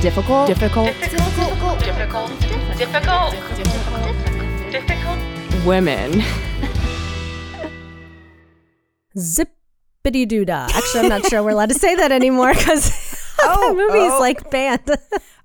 difficult, difficult difficult, difficult, difficult, difficult, difficult. women. zippity doo dah. Actually, I'm not sure we're allowed to say that anymore because Oh, that movie's oh. like banned.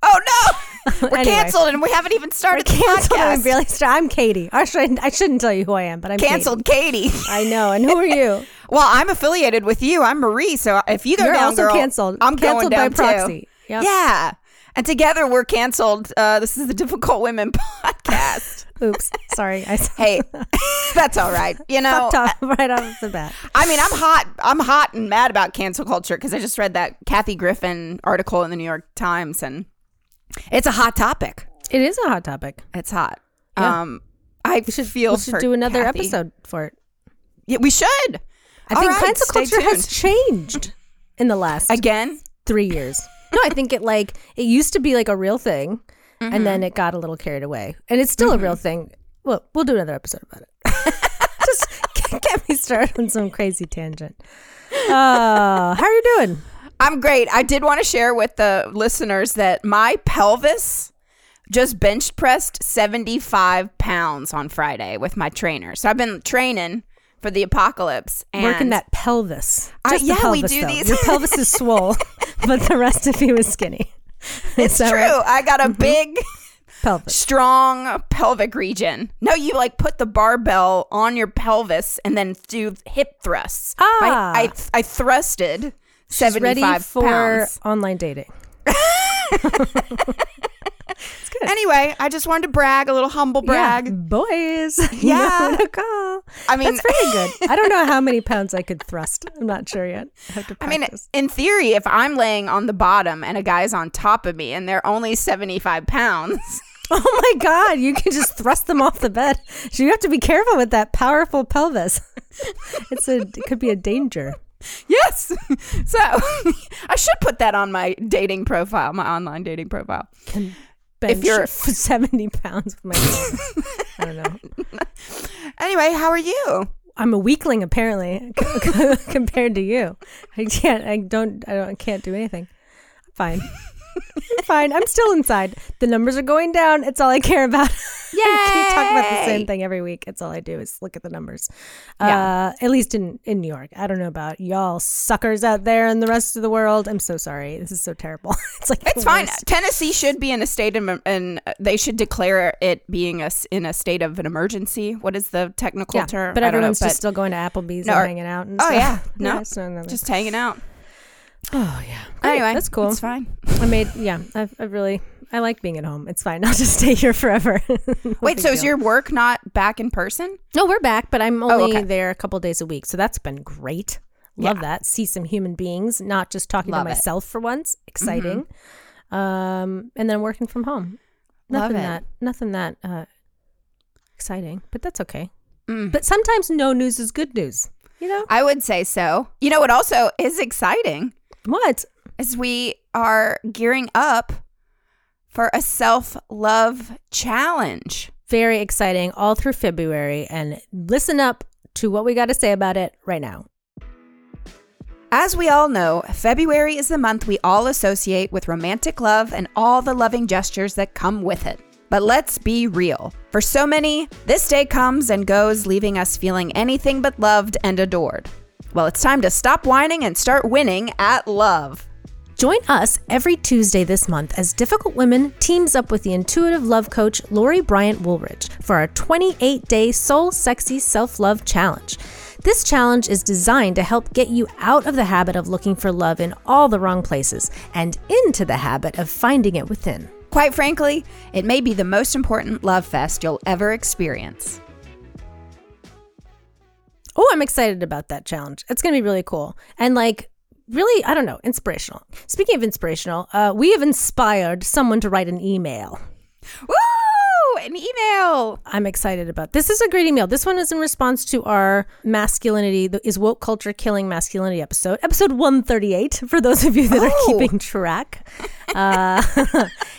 Oh no, we're Anyway. canceled, and we haven't even started the Canceled. podcast. I'm really I'm Katie. Actually, I shouldn't tell you who I am, but I'm canceled, Katie. I know. And who are you? well, I'm affiliated with you. I'm Marie. So if you go You're down, also girl, canceled. I'm Canceled going by proxy. Too. Yep. Yeah, and together we're canceled. Uh, this is the Difficult Women podcast. Oops. Sorry. I hey, that's all right. You know, right off the bat. I mean, I'm hot. I'm hot and mad about cancel culture because I just read that Kathy Griffin article in the New York Times, and it's a hot topic. It is a hot topic. It's hot. Yeah. Um, I We should, feel we should do another Kathy. episode for it. Yeah, we should. I All think right, cancel culture has changed in the last again. three years. No, I think it like it used to be like a real thing, and Mm-hmm. then it got a little carried away, and it's still a real thing. Well, we'll do another episode about it. Just get, get me started on some crazy tangent. Uh, how are you doing? I'm great. I did want to share with the listeners that my pelvis just bench pressed 75 pounds on Friday with my trainer. So I've been training for the apocalypse. And Working that pelvis. The yeah, we do though. these- Your pelvis is swole, but the rest of you is skinny. It's true. Mm-hmm. I got a big, Pelvis. strong pelvic region. No, you like put the barbell on your pelvis and then do hip thrusts. Ah. I, I, I thrusted 75 Ready for pounds. online dating. Anyway, I just wanted to brag, a little humble brag. Yeah, boys. Yeah. You know, call. I mean- that's very good. I don't know how many pounds I could thrust. I'm not sure yet. I have to I mean, in theory, if I'm laying on the bottom and a guy's on top of me and they're only 75 pounds, oh my god, you can just thrust them off the bed. So you have to be careful with that powerful pelvis. it's a it could be a danger. yes. So I should put that on my dating profile, my online dating profile. Bench you're- for 70 pounds with my. I don't know. Anyway, how are you? I'm a weakling apparently compared to you. I can't. I don't. I don't. I can't do anything. I'm fine. Fine. I'm still inside. The numbers are going down. It's all I care about. I keep talking about the same thing every week. It's all I do is look at the numbers. Yeah. Uh, at least in in New York. I don't know about y'all suckers out there in the rest of the world. I'm so sorry. This is so terrible. it's like It's fine. Tennessee should be in a state of, and they should declare it being a, s- in a state of an emergency. What is the technical Yeah, term? but I don't know, everyone's but just still going to Applebee's No, and hanging out. And Oh, stuff. yeah. No, not just hanging out. Oh yeah. Great. Anyway, that's cool. It's fine. I made yeah. I, I really I like being at home. It's fine. I'll just stay here forever. No Wait, so is your work not back in person? no? We're back, but I'm only Oh, okay. there a couple days a week, so that's been great. Love that. See some human beings, not just talking Love to it. myself for once. Exciting. Um, and then working from home. Love Nothing it. that nothing that uh exciting, but that's okay. Mm. But sometimes no news is good news. You know I would say so. You know what also is exciting what? is we are gearing up for a self-love challenge. Very exciting all through February, and listen up to what we got to say about it right now. As we all know, February is the month we all associate with romantic love and all the loving gestures that come with it. But let's be real. For so many, this day comes and goes, leaving us feeling anything but loved and adored. Well, it's time to stop whining and start winning at love. Join us every Tuesday this month as Difficult Women teams up with the intuitive love coach Lori Bryant Woolridge for our 28 day Soul Sexy Self Love Challenge. This challenge is designed to help get you out of the habit of looking for love in all the wrong places and into the habit of finding it within. Quite frankly, it may be the most important love fest you'll ever experience. Oh, I'm excited about that challenge. It's going to be really cool. And like, really, I don't know, inspirational. Speaking of inspirational, uh, we have inspired someone to write an email. Woo! An email! I'm excited about. This is a great email. This one is in response to our masculinity the- is woke culture killing masculinity episode, episode 138 for those of you that Oh. are keeping track. Uh,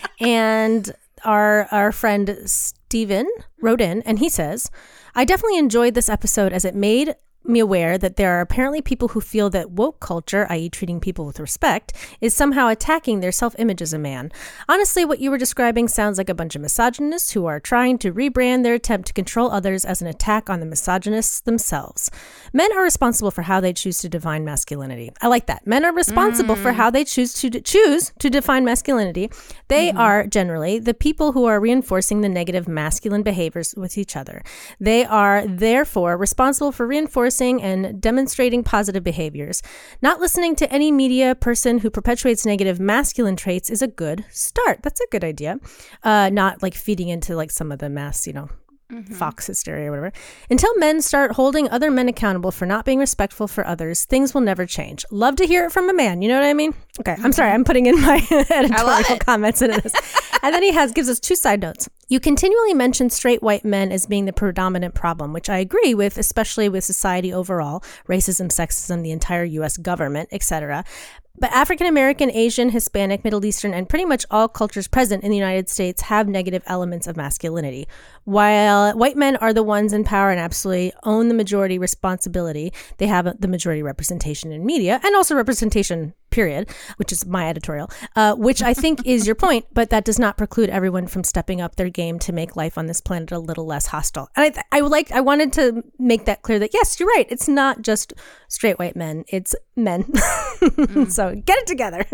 and our our friend Steven wrote in and he says, "I definitely enjoyed this episode as it made me aware that there are apparently people who feel that woke culture, i.e., treating people with respect, is somehow attacking their self image as a man. Honestly, what you were describing sounds like a bunch of misogynists who are trying to rebrand their attempt to control others as an attack on the misogynists themselves. Men are responsible for how they choose to define masculinity. I like that. Men are responsible for mm. how they choose to choose to define masculinity. They are generally the people who are reinforcing the negative masculine behaviors with each other. They are therefore responsible for reinforcing and demonstrating positive behaviors. Not listening to any media person who perpetuates negative masculine traits is a good start. That's a good idea. Uh, not like feeding into like some of the mass, you know, Mm-hmm. Fox hysteria or whatever. Until men start holding other men accountable for not being respectful for others, things will never change. Love to hear it from a man. You know what I mean? Okay, I'm sorry. Mm-hmm. I'm putting in my editorial comments into this. and then he has gives us two side notes. You continually mention straight white men as being the predominant problem, which I agree with, especially with society overall, racism, sexism, the entire US government, etc. But African American, Asian, Hispanic, Middle Eastern, and pretty much all cultures present in the United States have negative elements of masculinity. While white men are the ones in power and absolutely own the majority responsibility, they have the majority representation in media and also representation, period, which is my editorial, uh, which I think is your point, but that does not preclude everyone from stepping up their game to make life on this planet a little less hostile. And I, I like, I wanted to make that clear that yes, you're right. It's not just straight white men, it's men. so get it together.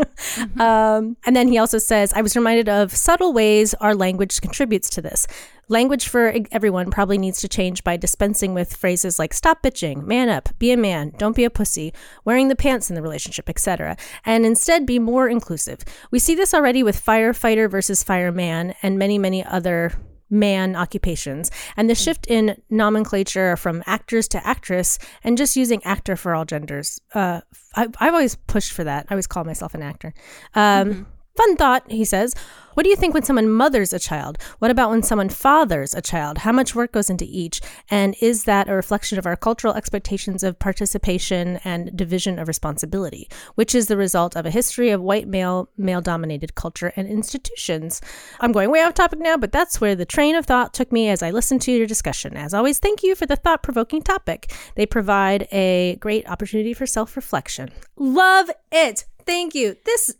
Um, and then he also says, I was reminded of subtle ways our language contributes to this. Language for everyone probably needs to change by dispensing with phrases like stop bitching, man up, be a man, don't be a pussy, wearing the pants in the relationship, etc., and instead be more inclusive. We see this already with firefighter versus fireman and many, many other man occupations and the shift in nomenclature from actors to actress and just using actor for all genders uh, I, i've always pushed for that i always call myself an actor um, Fun thought, he says. What do you think when someone mothers a child? What about when someone fathers a child? How much work goes into each? And is that a reflection of our cultural expectations of participation and division of responsibility, which is the result of a history of white male, male dominated culture and institutions? I'm going way off topic now, but that's where the train of thought took me as I listened to your discussion. As always, thank you for the thought provoking topic. They provide a great opportunity for self reflection. Love it. Thank you. This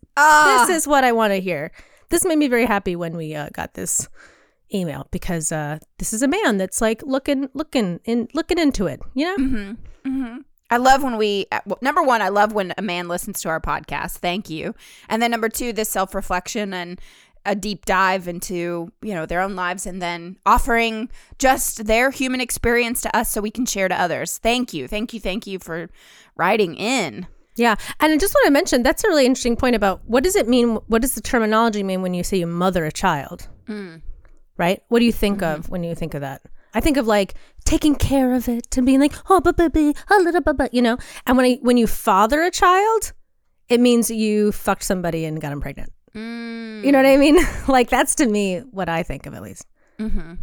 this is what I want to hear. This made me very happy when we uh, got this email because uh, this is a man that's like looking, looking, in, looking into it. You know, I love when we, uh, well, number one, I love when a man listens to our podcast. Thank you. And then number two, this self reflection and a deep dive into, you know, their own lives and then offering just their human experience to us so we can share to others. Thank you. Thank you. Thank you for writing in. Yeah. And I just want to mention that's a really interesting point about what does it mean? What does the terminology mean when you say you mother a child? Mm. Right? What do you think mm-hmm. of when you think of that? I think of like taking care of it and being like, oh, but baby, a little but you know. And when I when you father a child, it means you fucked somebody and got them pregnant. Mm. You know what I mean? like that's to me what I think of at least. Mm-hmm.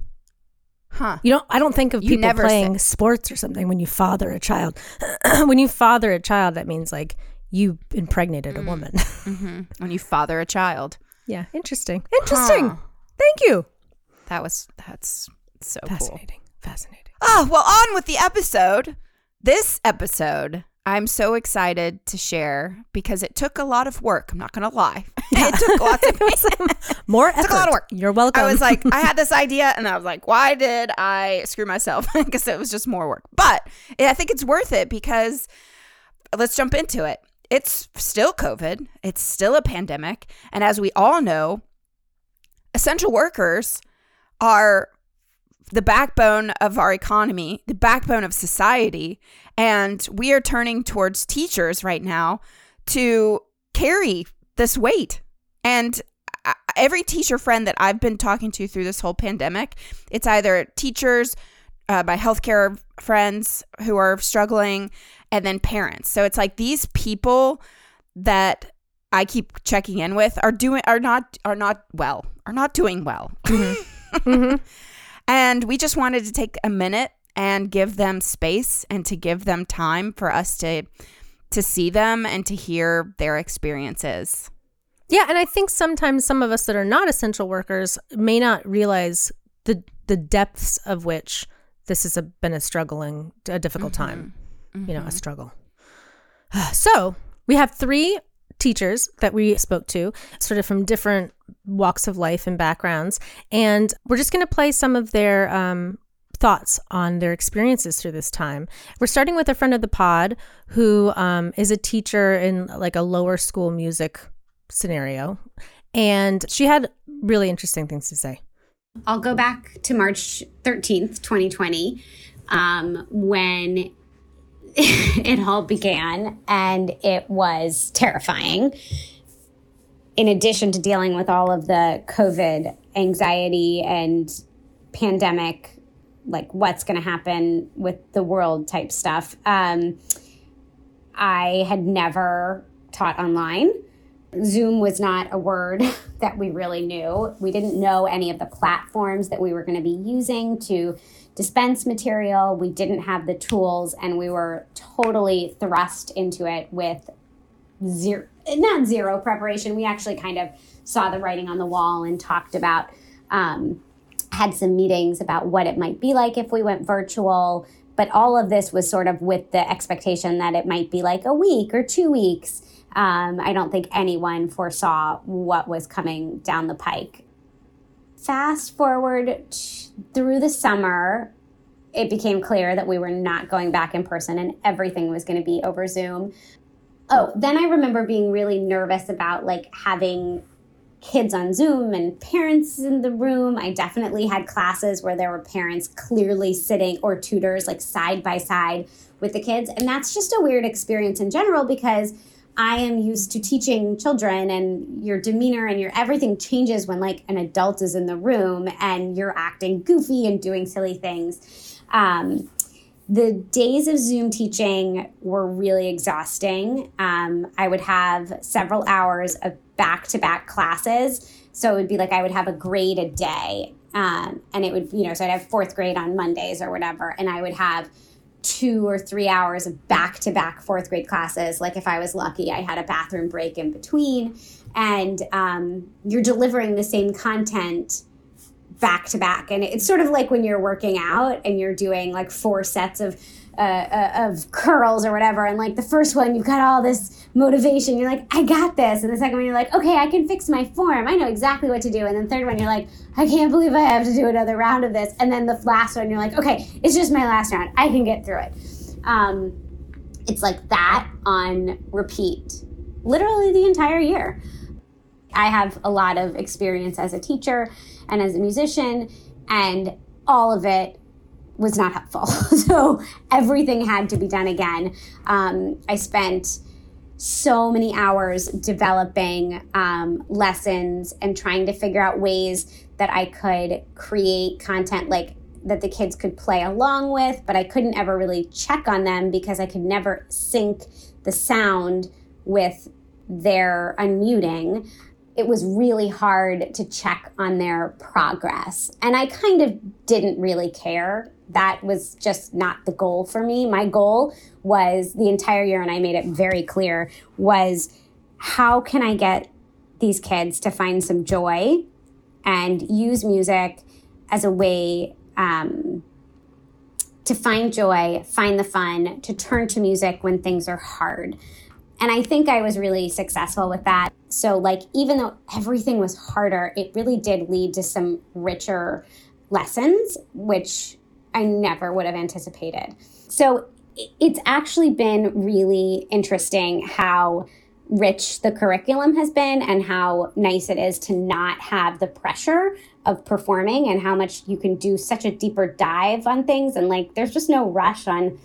Huh. You don't. I don't think of You people playing sports or something when you father a child. when you father a child, that means like you impregnated a Mm. woman. When you father a child. yeah, interesting. Interesting. Huh. Thank you. That was, that's so cool. Fascinating. Fascinating. Oh, well, on with the episode. This episode, I'm so excited to share because it took a lot of work. I'm not going to lie. it took lots of More effort. took a lot of work. You're welcome. I was like, I had this idea and I was like, why did I screw myself? Because it was just more work. But I think it's worth it because let's jump into it. It's still COVID, it's still a pandemic. And as we all know, essential workers are the backbone of our economy, the backbone of society. And we are turning towards teachers right now to carry this weight. And every teacher friend that I've been talking to through this whole pandemic, it's either teachers, uh, my healthcare friends who are struggling, and then parents. So it's like these people that I keep checking in with are doing are not are not well are not doing well. And we just wanted to take a minute and give them space and to give them time for us to to see them and to hear their experiences. yeah, and I think sometimes some of us that are not essential workers may not realize the the depths of which this has a, been a struggling, a difficult time. you know, a struggle. So we have three teachers that we spoke to, sort of from different walks of life and backgrounds. And we're just going to play some of their um, thoughts on their experiences through this time. We're starting with a friend of the pod who um, is a teacher in like a lower school music scenario. And she had really interesting things to say. I'll go back to March 13th, 2020, um, when it all began, and it was terrifying. In addition to dealing with all of the COVID anxiety and pandemic, like what's going to happen with the world type stuff, um, I had never taught online. Zoom was not a word that we really knew. We didn't know any of the platforms that we were going to be using to dispense material. We didn't have the tools, and we were totally thrust into it with zero, not zero preparation. We actually kind of saw the writing on the wall and talked about, um, had some meetings about what it might be like if we went virtual. But all of this was sort of with the expectation that it might be like a week or two weeks. Um, I don't think anyone foresaw what was coming down the pike. Fast forward t- through the summer, it became clear that we were not going back in person and everything was going to be over Zoom. Oh, then I remember being really nervous about like having kids on Zoom and parents in the room. I definitely had classes where there were parents clearly sitting or tutors like side by side with the kids. And that's just a weird experience in general because I am used to teaching children and your demeanor and your everything changes when like an adult is in the room and you're acting goofy and doing silly things. Um, the days of Zoom teaching were really exhausting. Um, I would have several hours of back to back classes. So it would be like I would have a grade a day. Um, and it would, you know, so I'd have fourth grade on Mondays or whatever. And I would have two or three hours of back to back fourth grade classes. Like if I was lucky, I had a bathroom break in between. And um, you're delivering the same content back to back. And it's sort of like when you're working out and you're doing like four sets of uh, uh, of curls or whatever. And like the first one, you've got all this motivation. You're like, I got this. And the second one, you're like, okay, I can fix my form. I know exactly what to do. And then third one, you're like, I can't believe I have to do another round of this. And then the last one, you're like, okay, it's just my last round. I can get through it. Um, it's like that on repeat, literally the entire year. I have a lot of experience as a teacher and as a musician, and all of it was not helpful. so everything had to be done again. Um, I spent so many hours developing um, lessons and trying to figure out ways that I could create content like that the kids could play along with, but I couldn't ever really check on them because I could never sync the sound with their unmuting it was really hard to check on their progress. And I kind of didn't really care. That was just not the goal for me. My goal was the entire year, and I made it very clear, was how can I get these kids to find some joy and use music as a way um, to find joy, find the fun, to turn to music when things are hard. And I think I was really successful with that. So, like, even though everything was harder, it really did lead to some richer lessons, which I never would have anticipated. So, it's actually been really interesting how rich the curriculum has been and how nice it is to not have the pressure of performing and how much you can do such a deeper dive on things. And like, there's just no rush on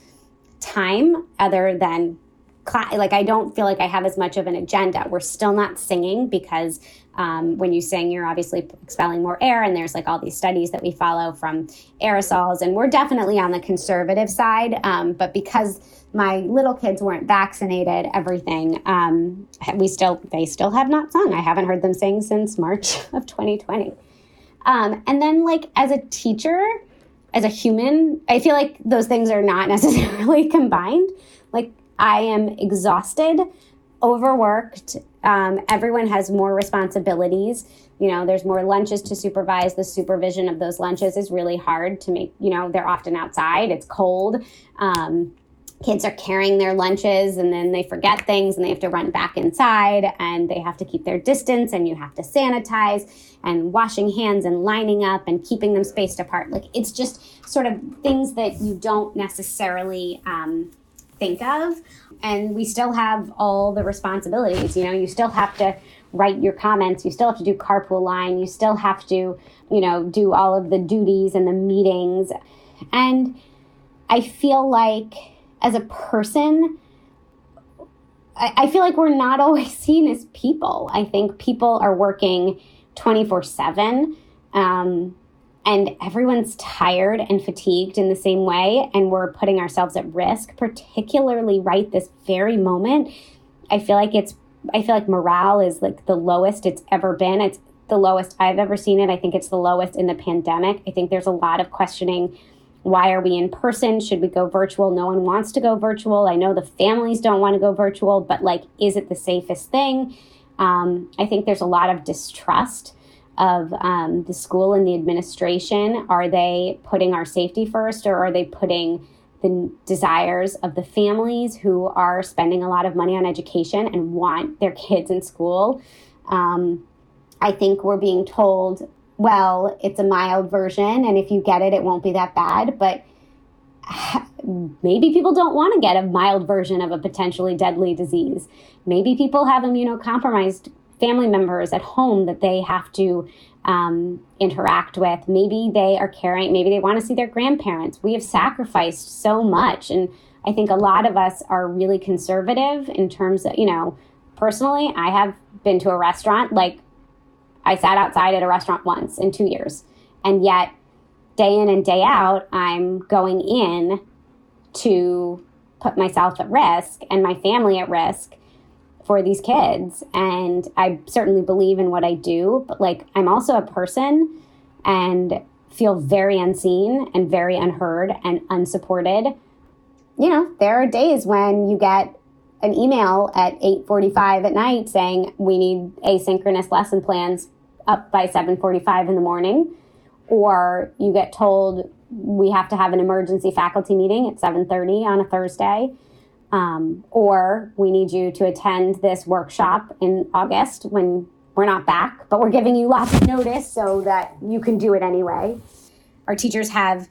time other than class, like I don't feel like I have as much of an agenda. We're still not singing because um, when you sing, you're obviously expelling more air, and there's like all these studies that we follow from aerosols, and we're definitely on the conservative side. Um, but because my little kids weren't vaccinated, everything um, we still they still have not sung. I haven't heard them sing since March of 2020. Um, and then like as a teacher, as a human, I feel like those things are not necessarily combined. Like I am exhausted, overworked. Um, everyone has more responsibilities. You know, there's more lunches to supervise. The supervision of those lunches is really hard to make. You know, they're often outside. It's cold. Um, kids are carrying their lunches and then they forget things and they have to run back inside and they have to keep their distance and you have to sanitize and washing hands and lining up and keeping them spaced apart. Like it's just sort of things that you don't necessarily um, think of. And we still have all the responsibilities. You know, you still have to write your comments, you still have to do carpool line, you still have to, you know, do all of the duties and the meetings. And I feel like as a person, I, feel like we're not always seen as people. I think people are working 24 7. Um, and everyone's tired and fatigued in the same way, and we're putting ourselves at risk, particularly right this very moment. I feel like it's, I feel like morale is like the lowest it's ever been. It's the lowest I've ever seen it. I think it's the lowest in the pandemic. I think there's a lot of questioning why are we in person? Should we go virtual? No one wants to go virtual. I know the families don't want to go virtual, but like, is it the safest thing? Um, I think there's a lot of distrust of um, the school and the administration. Are they putting our safety first or are they putting the desires of the families who are spending a lot of money on education and want their kids in school? Um, I think we're being told, well, it's a mild version, and if you get it, it won't be that bad. But maybe people don't want to get a mild version of a potentially deadly disease. Maybe people have immunocompromised family members at home that they have to um, interact with. Maybe they are caring, maybe they want to see their grandparents. We have sacrificed so much. And I think a lot of us are really conservative in terms of, you know, personally, I have been to a restaurant, like I sat outside at a restaurant once in two years. And yet, day in and day out, I'm going in to put myself at risk and my family at risk for these kids. And I certainly believe in what I do, but like I'm also a person and feel very unseen and very unheard and unsupported. You know, there are days when you get an email at 8:45 at night saying we need asynchronous lesson plans up by 7:45 in the morning or you get told we have to have an emergency faculty meeting at 7:30 on a Thursday um, or we need you to attend this workshop in August when we're not back, but we're giving you lots of notice so that you can do it anyway. Our teachers have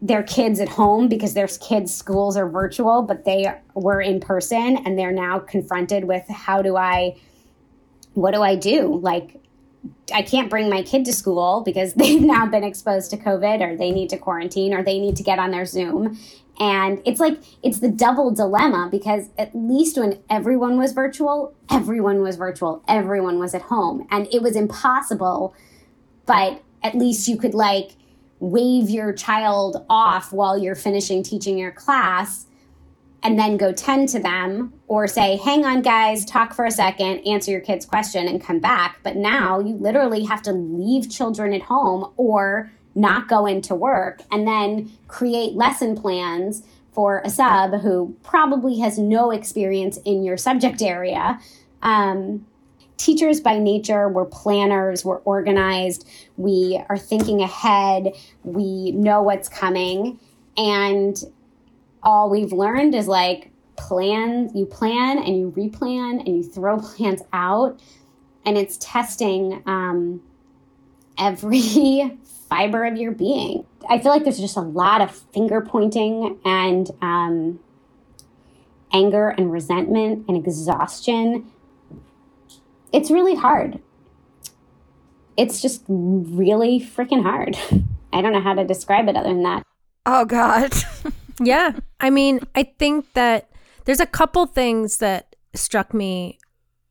their kids at home because their kids' schools are virtual, but they were in person and they're now confronted with how do I, what do I do? Like, I can't bring my kid to school because they've now been exposed to COVID or they need to quarantine or they need to get on their Zoom. And it's like, it's the double dilemma because at least when everyone was virtual, everyone was virtual, everyone was at home. And it was impossible, but at least you could like wave your child off while you're finishing teaching your class and then go tend to them or say, hang on, guys, talk for a second, answer your kid's question, and come back. But now you literally have to leave children at home or not go into work and then create lesson plans for a sub who probably has no experience in your subject area. Um, teachers by nature, we're planners, we're organized, we are thinking ahead, we know what's coming. And all we've learned is like plan, you plan and you replan and you throw plans out. And it's testing um, every fiber of your being. I feel like there's just a lot of finger pointing and um, anger and resentment and exhaustion. It's really hard. It's just really freaking hard. I don't know how to describe it other than that. Oh, God. yeah. I mean, I think that there's a couple things that struck me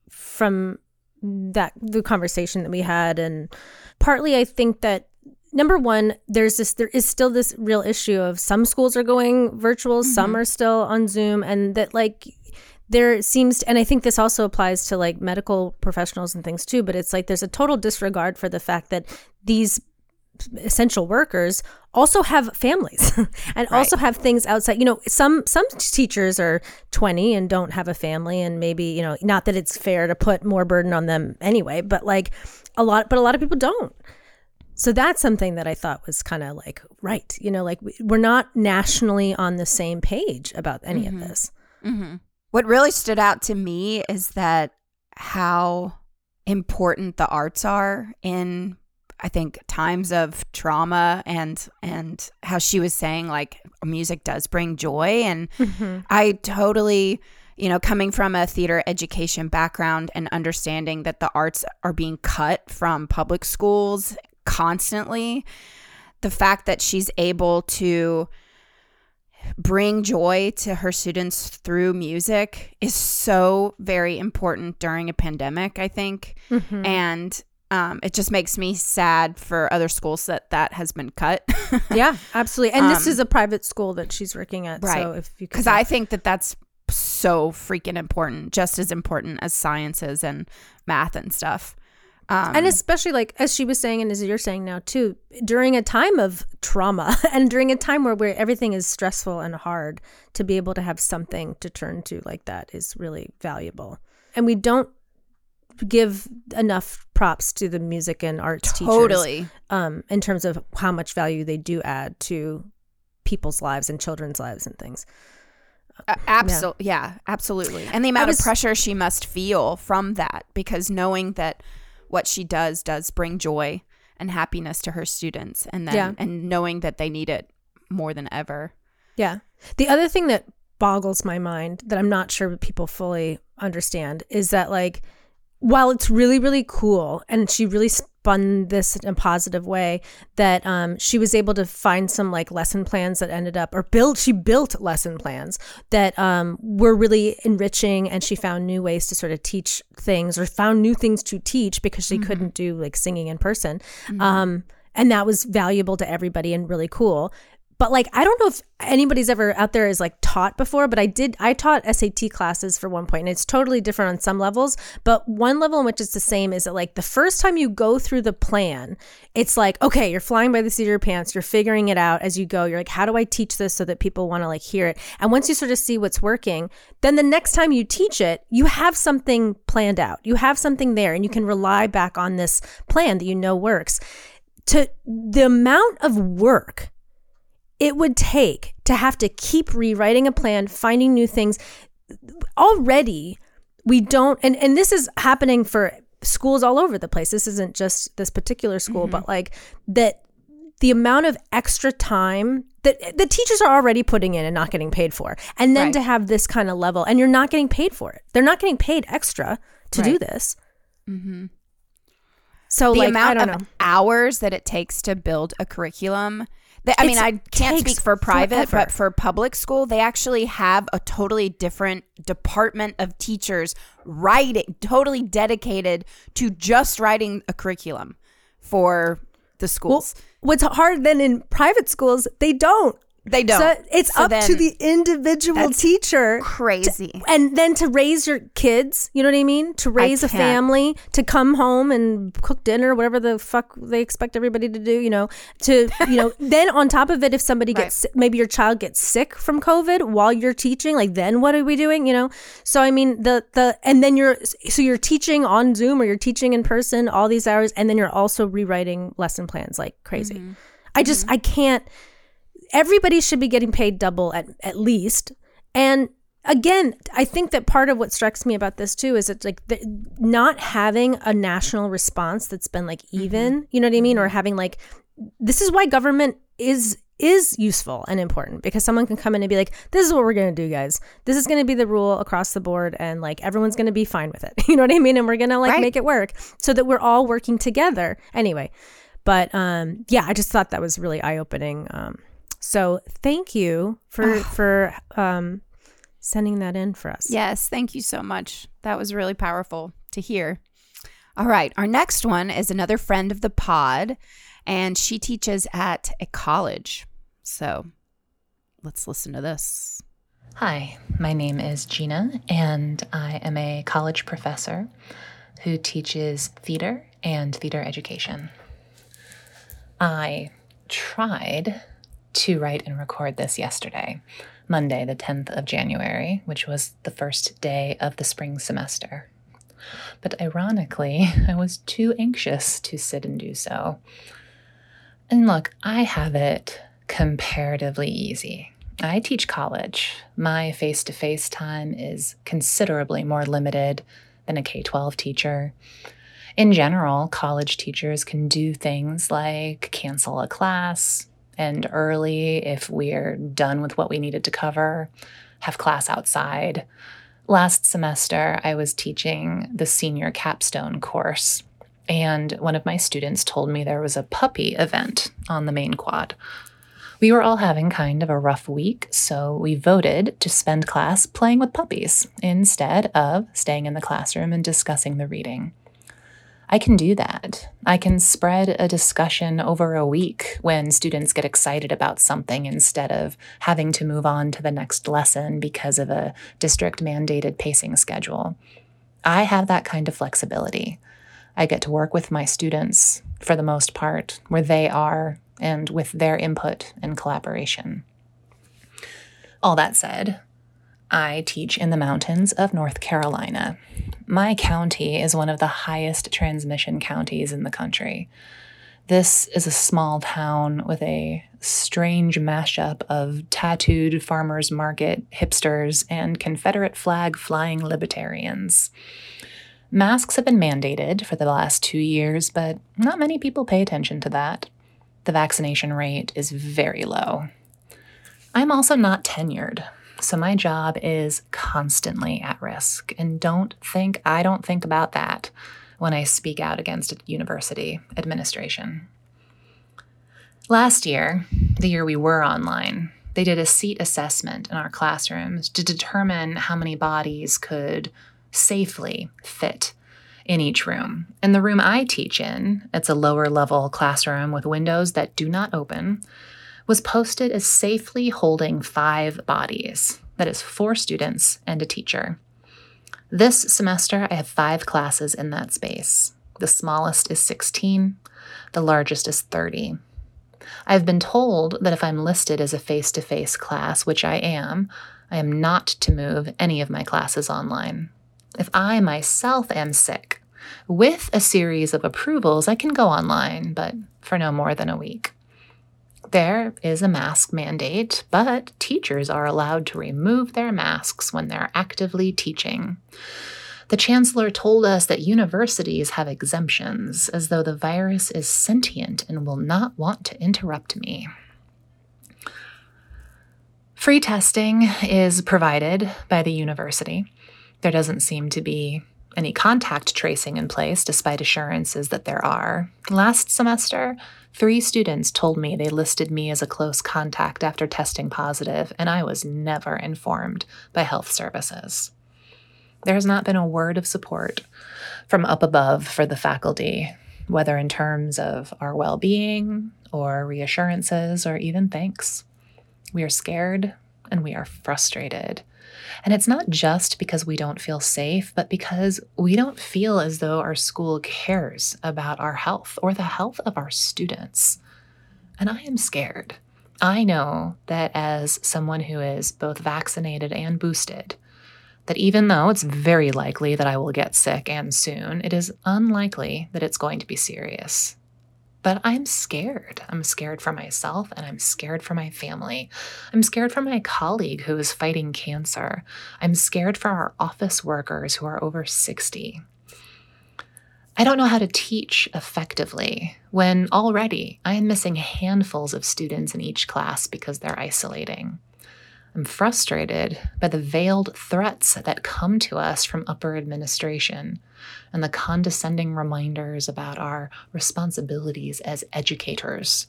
from that the conversation that we had and partly I think that number one, there's this, there is still this real issue of some schools are going virtual, mm-hmm. some are still on Zoom, and that like there seems, to, and I think this also applies to like medical professionals and things too, but it's like there's a total disregard for the fact that these essential workers also have families and right. also have things outside you know some some teachers are 20 and don't have a family and maybe you know not that it's fair to put more burden on them anyway but like a lot but a lot of people don't So that's something that I thought was kind of like right. You know, like we- we're not nationally on the same page about any of mm-hmm. this. Mm-hmm. What really stood out to me is that how important the arts are in I think times of trauma and and how she was saying like music does bring joy. And mm-hmm. I totally you know coming from a theater education background and understanding that the arts are being cut from public schools constantly the fact that she's able to bring joy to her students through music is so very important during a pandemic i think. Mm-hmm. And um, it just makes me sad for other schools that that has been cut Yeah, absolutely. And this Um, is a private school that she's working at. Right. So if you because i think that that's so freaking important just as important as sciences and math and stuff um, and especially like as she was saying and as you're saying now too during a time of trauma and during a time where, where everything is stressful and hard to be able to have something to turn to like that is really valuable and we don't give enough props to the music and arts teachers totally um, in terms of how much value they do add to people's lives and children's lives and things absolutely yeah. absolutely and the amount was- of pressure she must feel from that because knowing that what she does does bring joy and happiness to her students and then Yeah. and knowing that they need it more than ever Yeah. The other thing that boggles my mind that I'm not sure people fully understand is that like while it's really really cool and she really spun this in a positive way that um, she was able to find some like lesson plans that ended up or build she built lesson plans that um, were really enriching and she found new ways to sort of teach things or found new things to teach because she couldn't do like singing in person. Um, and that was valuable to everybody and really cool but like i don't know if anybody's ever out there is like taught before but i did i taught sat classes for one point and it's totally different on some levels. But one level in which it's the same is that like the first time you go through the plan it's like okay you're flying by the seat of your pants you're figuring it out as you go. You're like how do i teach this so that people want to like hear it? And once you sort of see what's working then the next time you teach it you have something planned out. You have something there and you can rely back on this plan that you know works. To the amount of work it would take to have to keep rewriting a plan, finding new things. Already, we don't, and, and this is happening for schools all over the place. This isn't just this particular school, but mm-hmm. like that the amount of extra time that the teachers are already putting in and not getting paid for. And then Right. to have this kind of level, and you're not getting paid for it. They're not getting paid extra to do Right. this. Mm-hmm. So the like, amount I don't of know. hours that it takes to build a curriculum that, i mean i can't speak for private forever. but for public school they actually have a totally different department of teachers writing totally dedicated to just writing a curriculum for the Well, schools what's hard then in private schools, they don't. They don't So it's So up to the individual teacher. crazy And then to raise your kids, you know what I mean? To raise a family, to come home and cook dinner, whatever the fuck they expect everybody to do, you know, to, you know, then on top of it, if somebody gets, si- maybe your child gets sick from COVID while you're teaching, like then what are we doing, you know? So, I mean, the, the, and then you're, so you're teaching on Zoom or you're teaching in person all these hours, and then you're also rewriting lesson plans like crazy. Mm-hmm. I just, mm-hmm. I can't, everybody should be getting paid double at, at least. And again, I think that part of what strikes me about this too is it's like the, not having a national response that's been like even, you know what I mean? Or having like, this is why government is is useful and important because someone can come in and be like this is what we're going to do guys this is going to be the rule across the board and like everyone's going to be fine with it you know what i mean and we're going to like Right. make it work so that we're all working together anyway but um yeah i just thought that was really eye-opening um so thank you for for um sending that in for us Yes, thank you so much. That was really powerful to hear. All right, our next one is another friend of the pod, and she teaches at a college. So let's listen to this. Hi, my name is Gina, and I am a college professor who teaches theater and theater education. I tried to write and record this yesterday, Monday, the 10th of January, which was the first day of the spring semester. But ironically, I was too anxious to sit and do so. And look, I have it comparatively easy. I teach college. My face to face time is considerably more limited than a K 12 teacher. In general, college teachers can do things like cancel a class, end early if we're done with what we needed to cover, have class outside. Last semester, I was teaching the senior capstone course, and one of my students told me there was a puppy event on the main quad. We were all having kind of a rough week, so we voted to spend class playing with puppies instead of staying in the classroom and discussing the reading. I can do that. I can spread a discussion over a week when students get excited about something instead of having to move on to the next lesson because of a district mandated pacing schedule. I have that kind of flexibility. I get to work with my students, for the most part, where they are and with their input and collaboration. All that said, I teach in the mountains of North Carolina. My county is one of the highest transmission counties in the country. This is a small town with a strange mashup of tattooed farmers market hipsters and Confederate flag flying libertarians. Masks have been mandated for the last two years, but not many people pay attention to that the vaccination rate is very low. I'm also not tenured, so my job is constantly at risk. And don't think I don't think about that when I speak out against university administration. Last year, the year we were online, they did a seat assessment in our classrooms to determine how many bodies could safely fit in each room. In the room I teach in, it's a lower level classroom with windows that do not open, was posted as safely holding five bodies that is, four students and a teacher. This semester, I have five classes in that space. The smallest is 16, the largest is 30. I've been told that if I'm listed as a face to face class, which I am, I am not to move any of my classes online. If I myself am sick, with a series of approvals, I can go online, but for no more than a week. There is a mask mandate, but teachers are allowed to remove their masks when they're actively teaching. The chancellor told us that universities have exemptions, as though the virus is sentient and will not want to interrupt me. Free testing is provided by the university. There doesn't seem to be any contact tracing in place, despite assurances that there are. Last semester, three students told me they listed me as a close contact after testing positive, and I was never informed by health services. There has not been a word of support from up above for the faculty, whether in terms of our well being or reassurances or even thanks. We are scared and we are frustrated and it's not just because we don't feel safe, but because we don't feel as though our school cares about our health or the health of our students. And I am scared. I know that as someone who is both vaccinated and boosted, that even though it's very likely that I will get sick and soon, it is unlikely that it's going to be serious. But I'm scared. I'm scared for myself and I'm scared for my family. I'm scared for my colleague who is fighting cancer. I'm scared for our office workers who are over 60. I don't know how to teach effectively when already I am missing handfuls of students in each class because they're isolating. I'm frustrated by the veiled threats that come to us from upper administration and the condescending reminders about our responsibilities as educators.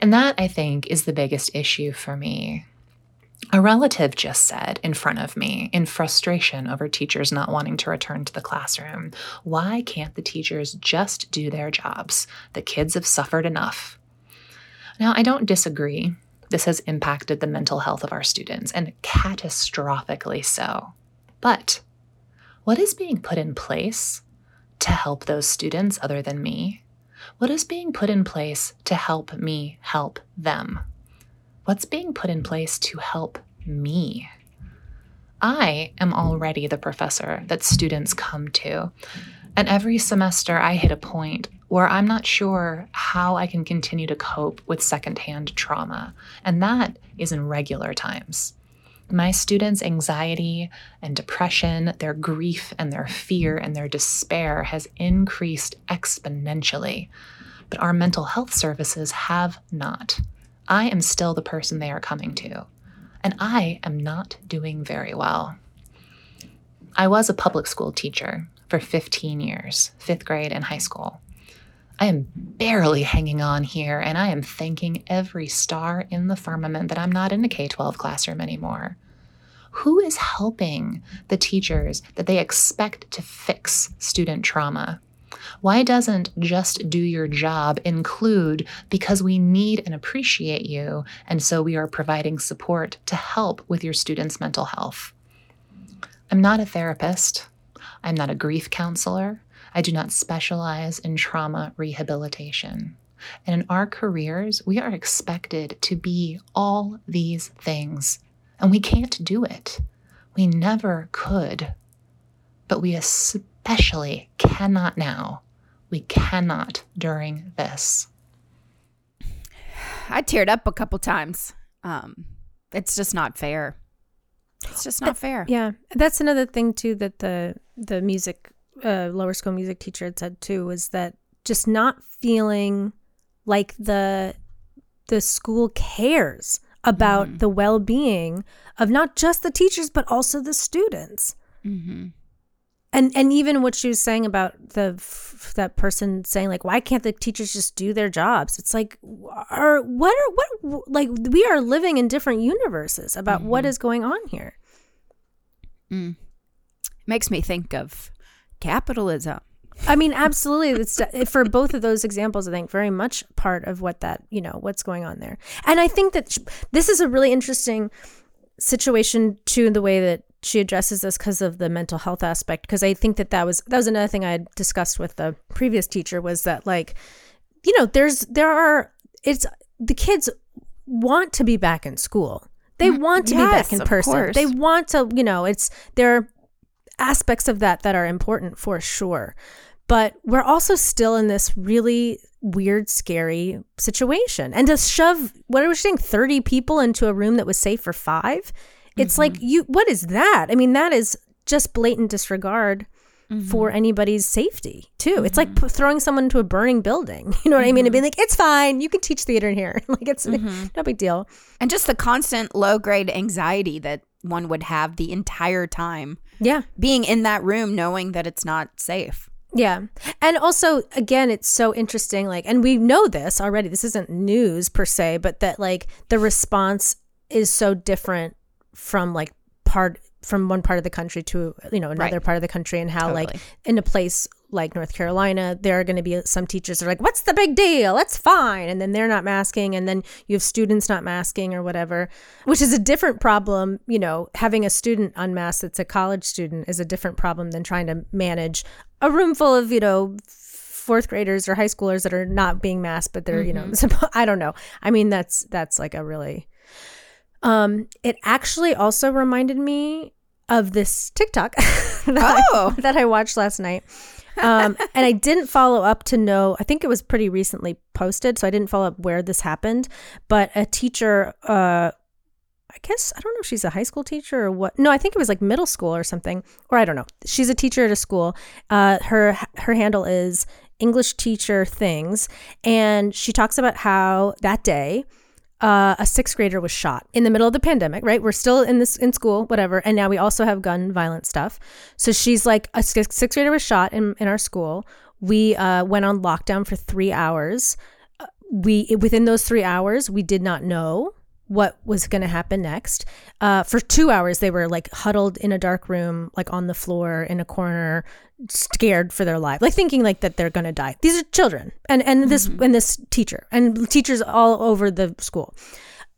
And that, I think, is the biggest issue for me. A relative just said in front of me, in frustration over teachers not wanting to return to the classroom, why can't the teachers just do their jobs? The kids have suffered enough. Now, I don't disagree. This has impacted the mental health of our students, and catastrophically so. But what is being put in place to help those students other than me? What is being put in place to help me help them? What's being put in place to help me? I am already the professor that students come to. And every semester I hit a point where I'm not sure how I can continue to cope with secondhand trauma. And that is in regular times. My students' anxiety and depression, their grief and their fear and their despair has increased exponentially. But our mental health services have not. I am still the person they are coming to, and I am not doing very well. I was a public school teacher for 15 years, fifth grade and high school. I am barely hanging on here, and I am thanking every star in the firmament that I'm not in a K 12 classroom anymore. Who is helping the teachers that they expect to fix student trauma? Why doesn't just do your job include because we need and appreciate you, and so we are providing support to help with your students' mental health? I'm not a therapist. I'm not a grief counselor. I do not specialize in trauma rehabilitation. And in our careers, we are expected to be all these things, and we can't do it. We never could, but we especially cannot now. We cannot during this. I teared up a couple times. Um, it's just not fair. It's just not fair. Yeah, that's another thing too that the the music uh, lower school music teacher had said too was that just not feeling like the the school cares about Mm-hmm. the well being of not just the teachers but also the students. Mm-hmm. And and even what she was saying about the f- that person saying like why can't the teachers just do their jobs? It's like are what are what like we are living in different universes about what Mm-hmm. is going on here. Makes me think of capitalism. I mean, absolutely. It's for both of those examples. I think very much part of what that you know what's going on there. And I think that sh- this is a really interesting situation too in the way that she addresses this because of the mental health aspect. Because I think that that was that was another thing I had discussed with the previous teacher was that like, you know, there's there are it's the kids want to be back in school. They mm-hmm. want to be back in person. course. They want to, you know, it's there are aspects of that that are important for sure. But we're also still in this really weird, scary situation. And to shove, what I was saying, 30 people into a room that was safe for five, it's mm-hmm. like, you, what is that? I mean, that is just blatant disregard mm-hmm. for anybody's safety, too. It's like mm-hmm. p- throwing someone into a burning building. You know what I mean? And being like, it's fine. You can teach theater in here. like, it's no big deal. And just the constant low grade anxiety that one would have the entire time Yeah. being in that room knowing that it's not safe. Yeah. And also, again, it's so interesting. Like, and we know this already. This isn't news per se, but that like the response is so different from like part from one part of the country to you know another Right. part of the country and how like in a place like North Carolina there are going to be some teachers that are like what's the big deal? It's fine. And then they're not masking and then you have students not masking or whatever which is a different problem you know having a student unmasked that's a college student is a different problem than trying to manage a room full of you know fourth graders or high schoolers that are not being masked but they're you know i don't know. I mean that's that's like a really um it actually also reminded me of this tiktok that, Oh. I, that I watched last night um and i didn't follow up to know i think it was pretty recently posted so i didn't follow up where this happened but a teacher uh I guess I don't know if she's a high school teacher or what. No, I think it was like middle school or something, or I don't know. She's a teacher at a school. Uh, her her handle is English teacher things, and she talks about how that day uh, a sixth grader was shot in the middle of the pandemic. Right, we're still in this in school, whatever, and now we also have gun violent stuff. So she's like, a sixth sixth grader was shot in in our school. We uh, went on lockdown for three hours. Uh, We within those three hours, we did not know what was going to happen next. Uh, for two hours, they were like huddled in a dark room, like on the floor in a corner, scared for their life, like thinking like that they're going to die. These are children, and and this and this teacher and teachers all over the school.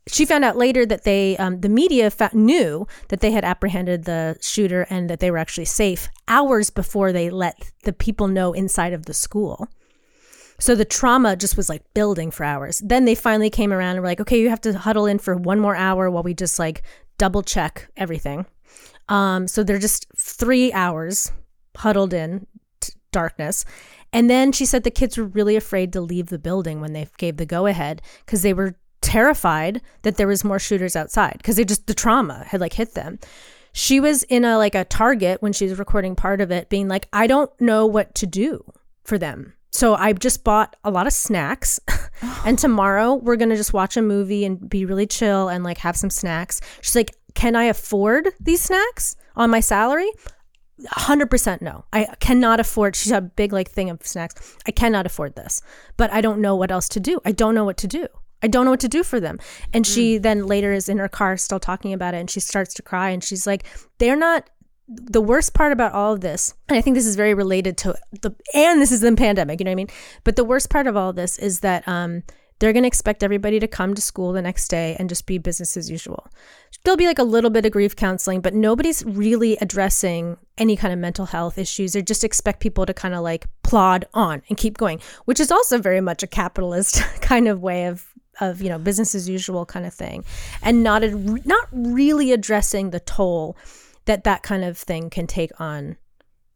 She found out later that they, um, the media fa- knew that they had apprehended the shooter and that they were actually safe hours before they let the people know inside of the school. So the trauma just was like building for hours. Then they finally came around and were like, okay, you have to huddle in for one more hour while we just like double check everything. Um, so they're just three hours huddled in t- darkness. And then she said the kids were really afraid to leave the building when they gave the go ahead because they were terrified that there was more shooters outside because they just the trauma had like hit them. She was in a like a Target when she was recording part of it, being like, I don't know what to do for them. So I just bought a lot of snacks. and tomorrow we're going to just watch a movie and be really chill and like have some snacks. She's like, Can I afford these snacks on my salary? 100% no. I cannot afford. She's a big like thing of snacks. I cannot afford this. But I don't know what else to do. I don't know what to do. I don't know what to do for them. And she mm. then later is in her car still talking about it and she starts to cry and she's like, they're not the worst part about all of this, and I think this is very related to the and this is the pandemic, you know what I mean? But the worst part of all this is that um they're going to expect everybody to come to school the next day and just be business as usual. There'll be like a little bit of grief counseling, but nobody's really addressing any kind of mental health issues. They just expect people to kind of like plod on and keep going, which is also very much a capitalist kind of way of of you know business as usual kind of thing, and not not really addressing the toll that that kind of thing can take on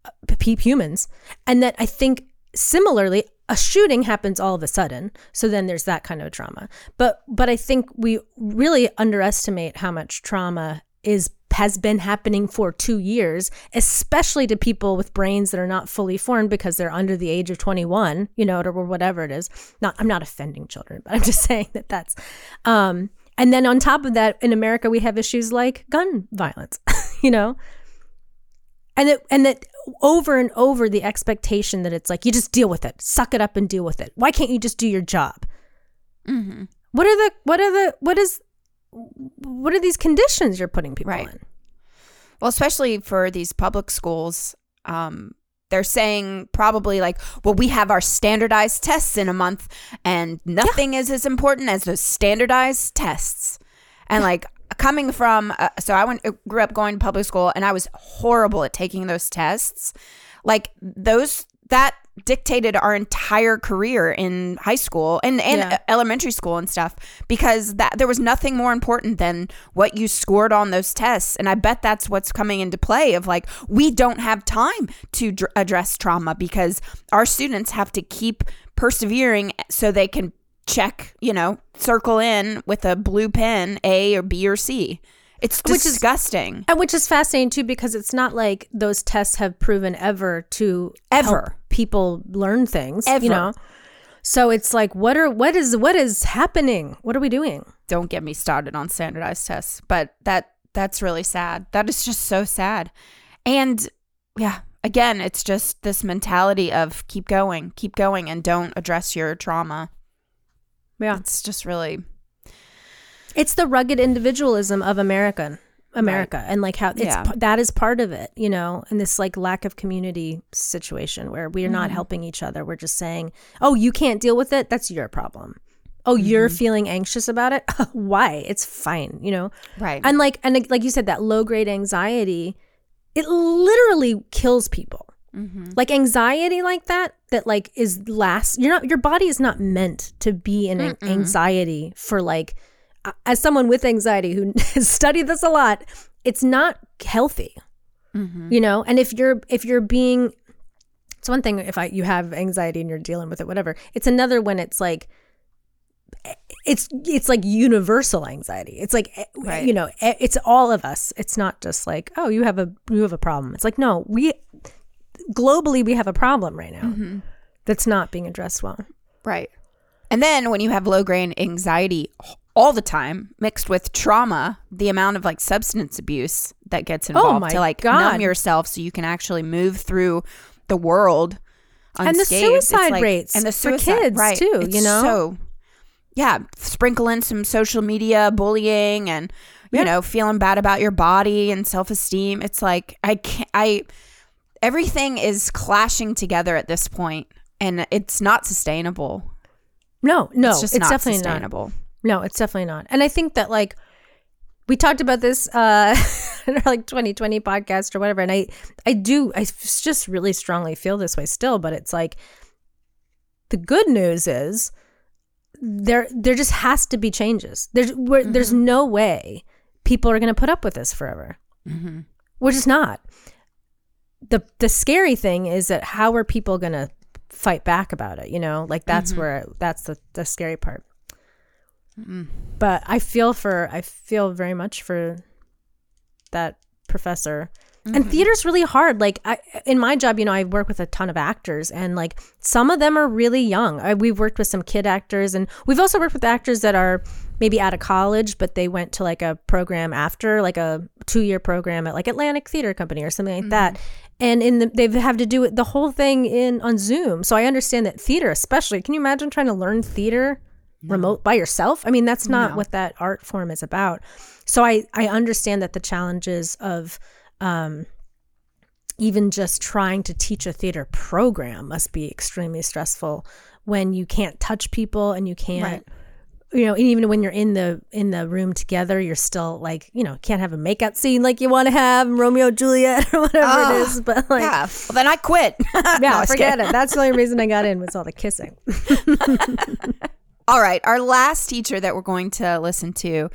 uh, p- humans, and that I think similarly a shooting happens all of a sudden so then there's that kind of trauma. But but i think we really underestimate how much trauma is has been happening for 2 years especially to people with brains that are not fully formed because they're under the age of 21 you know or whatever it is. Not i'm not offending children but i'm just saying that that's um and then on top of that in america we have issues like gun violence you know? And that and that over and over the expectation that it's like you just deal with it. Suck it up and deal with it. Why can't you just do your job? Mm-hmm. what are the what are the what is what are these conditions you're putting people Right. in? Well, especially for these public schools, um, they're saying probably like, well, we have our standardized tests in a month, and nothing is as important as those standardized tests. And like coming from, uh, so I went grew up going to public school, and I was horrible at taking those tests. Like those that dictated our entire career in high school and, and Yeah. elementary school and stuff because that there was nothing more important than what you scored on those tests and i bet that's what's coming into play of like we don't have time to dr- address trauma because our students have to keep persevering so they can check you know circle in with a blue pen a or b or c. It's Which is- disgusting. And which is fascinating too because it's not like those tests have proven ever to Ever. people learn things Ever. you know? So it's like what are what is what is happening? What are we doing? Don't get me started on standardized tests but that that's really sad. That is just so sad. And yeah again it's just this mentality of keep going keep going and don't address your trauma yeah it's just really It's the rugged individualism of American America and like how it's Yeah. that is part of it, you know, and this like lack of community situation where we're not Mm-hmm. helping each other. We're just saying, "Oh, you can't deal with it. That's your problem." Oh, you're Mm-hmm. feeling anxious about it? Why? It's fine, you know. right And like and like- like you said that low grade anxiety it literally kills people. Mm-hmm. Like anxiety like that that like is last you're not your body is not meant to be in an anxiety for like as someone with anxiety who has studied this a lot, it's not healthy. You know, and if you're if you're being it's one thing if I you have anxiety and you're dealing with it whatever. It's another when it's like it's it's like universal anxiety. It's like eh, Right. you know, eh, it's all of us. It's not just like, oh, you have a you have a problem. It's like, no, we globally we have a problem right now mm-hmm. that's not being addressed well. right and then when you have low grade anxiety all the time mixed with trauma the amount of like substance abuse that gets oh involved Oh to like God. numb yourself so you can actually move through the world And the suicide like- rates and the for kids, right. too, It's you know? so yeah sprinkle in some social media bullying and you Yeah. know feeling bad about your body and self-esteem it's like i can't i everything is clashing together at this point and it's not sustainable No, no, it's just it's not definitely not. sustainable No, it's definitely not. And I think that like we talked about this uh in our like 2020 podcast or whatever and I I do I just really strongly feel this way still, but it's like the good news is there there just has to be changes. There's we're, there's no way people are going to put up with this forever. We're just not. The the scary thing is that how are people going to fight back about it, you know? Like that's mm-hmm. where that's the the scary part. But I feel for I feel very much for that professor. And mm-hmm. theater's really hard. Like I, in my job, you know, I work with a ton of actors, and like some of them are really young. I, we've worked with some kid actors, and we've also worked with actors that are maybe out of college, but they went to like a program after, like a two-year program at like Atlantic Theater Company or something like that. Mm-hmm. And in the, they have to do it the whole thing in on Zoom. So I understand that theater, especially, can you imagine trying to learn theater remote by yourself? I mean, that's not what that art form is about. So I I understand that the challenges of um, even just trying to teach a theater program must be extremely stressful when you can't touch people and you can't you know and even when you're in the in the room together you're still like you know can't have a makeout scene like you want to have romeo juliet or whatever it is but like yeah. Well, then I quit. yeah No, forget it that's the only reason i got in was all the kissing All right. Our last teacher that we're going to listen to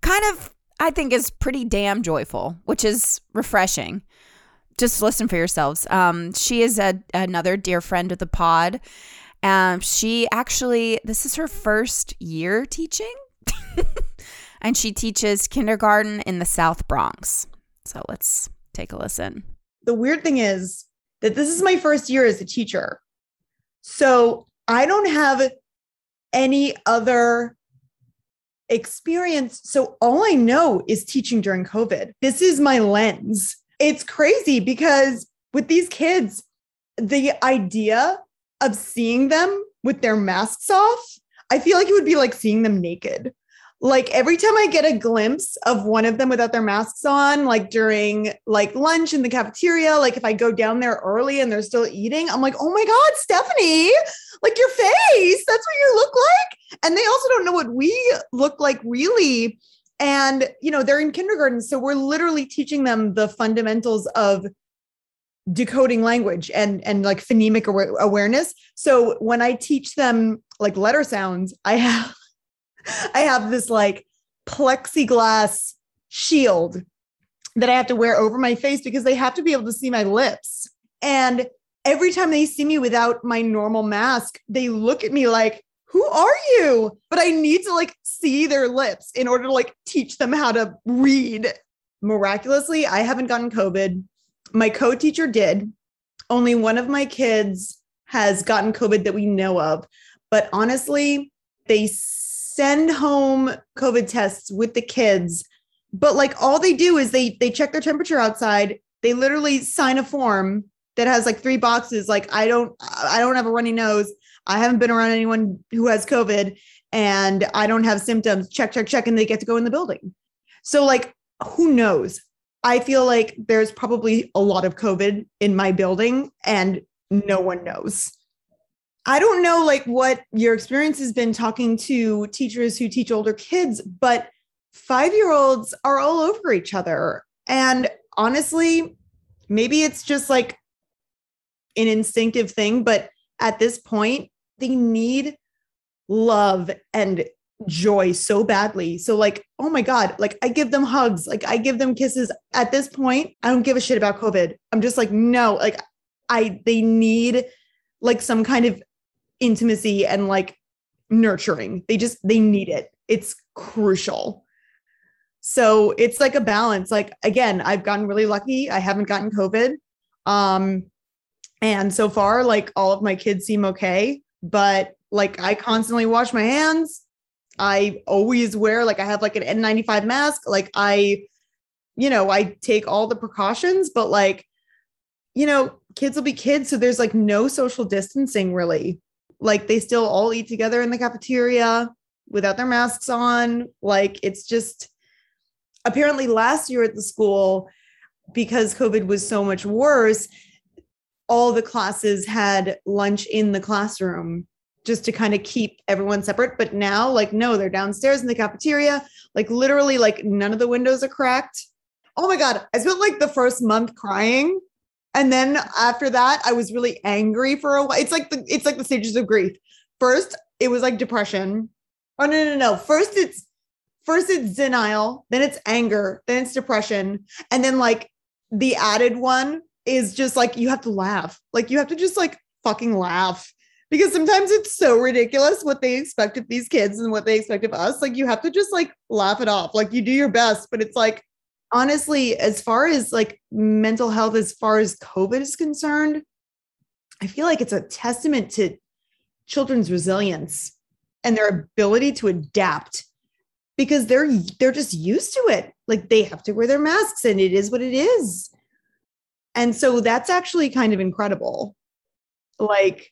kind of, I think, is pretty damn joyful, which is refreshing. Just listen for yourselves. Um, she is a, another dear friend of the pod. Um, she actually, this is her first year teaching, and she teaches kindergarten in the South Bronx. So let's take a listen. the weird thing is that this is my first year as a teacher. So I don't have any other experience. So all I know is teaching during COVID. This is my lens. It's crazy because with these kids, the idea of seeing them with their masks off, I feel like it would be like seeing them naked. Like every time I get a glimpse of one of them without their masks on, like during like lunch in the cafeteria, like if I go down there early and they're still eating, I'm like, oh my God, Stephanie, like your face, that's what you look like. And they also don't know what we look like really. And, you know, they're in kindergarten. So we're literally teaching them the fundamentals of decoding language and and like phonemic awa- awareness. So when i teach them like letter sounds i have i have this like plexiglass shield that i have to wear over my face because they have to be able to see my lips. And every time they see me without my normal mask they look at me like who are you? But i need to like see their lips in order to like teach them how to read. Miraculously i haven't gotten covid my co-teacher did. Only one of my kids has gotten covid that we know of. But honestly they send home covid tests with the kids. But like all they do is they they check their temperature outside. They literally sign a form that has like three boxes. Like i don't i don't have a runny nose. I haven't been around anyone who has covid and i don't have symptoms. Check check check and they get to go in the building. So like who knows I feel like there's probably a lot of COVID in my building and no one knows. I don't know like what your experience has been talking to teachers who teach older kids, but 5-year-olds are all over each other. And honestly, maybe it's just like an instinctive thing, but at this point, they need love and joy so badly. So like, oh my God, like I give them hugs, like I give them kisses. At this point, I don't give a shit about COVID. I'm just like, no, like I they need like some kind of intimacy and like nurturing. They just they need it. It's crucial. So it's like a balance. Like again, I've gotten really lucky. I haven't gotten COVID. Um and so far like all of my kids seem okay, but like I constantly wash my hands. I always wear like I have like an N95 mask. Like I, you know, I take all the precautions, but like, you know, kids will be kids. So there's like no social distancing really. Like they still all eat together in the cafeteria without their masks on. Like it's just apparently last year at the school, because COVID was so much worse, all the classes had lunch in the classroom just to kind of keep everyone separate. But now, like, no, they're downstairs in the cafeteria. Like, literally, like, none of the windows are cracked. Oh my God. I spent like the first month crying. And then after that, I was really angry for a while. It's like the it's like the stages of grief. First, it was like depression. Oh no, no, no. First it's first it's denial, then it's anger, then it's depression. And then like the added one is just like you have to laugh. Like you have to just like fucking laugh because sometimes it's so ridiculous what they expect of these kids and what they expect of us. Like you have to just like laugh it off. Like you do your best, but it's like honestly, as far as like mental health, as far as COVID is concerned, I feel like it's a testament to children's resilience and their ability to adapt because they're they're just used to it. Like they have to wear their masks and it is what it is. And so that's actually kind of incredible. Like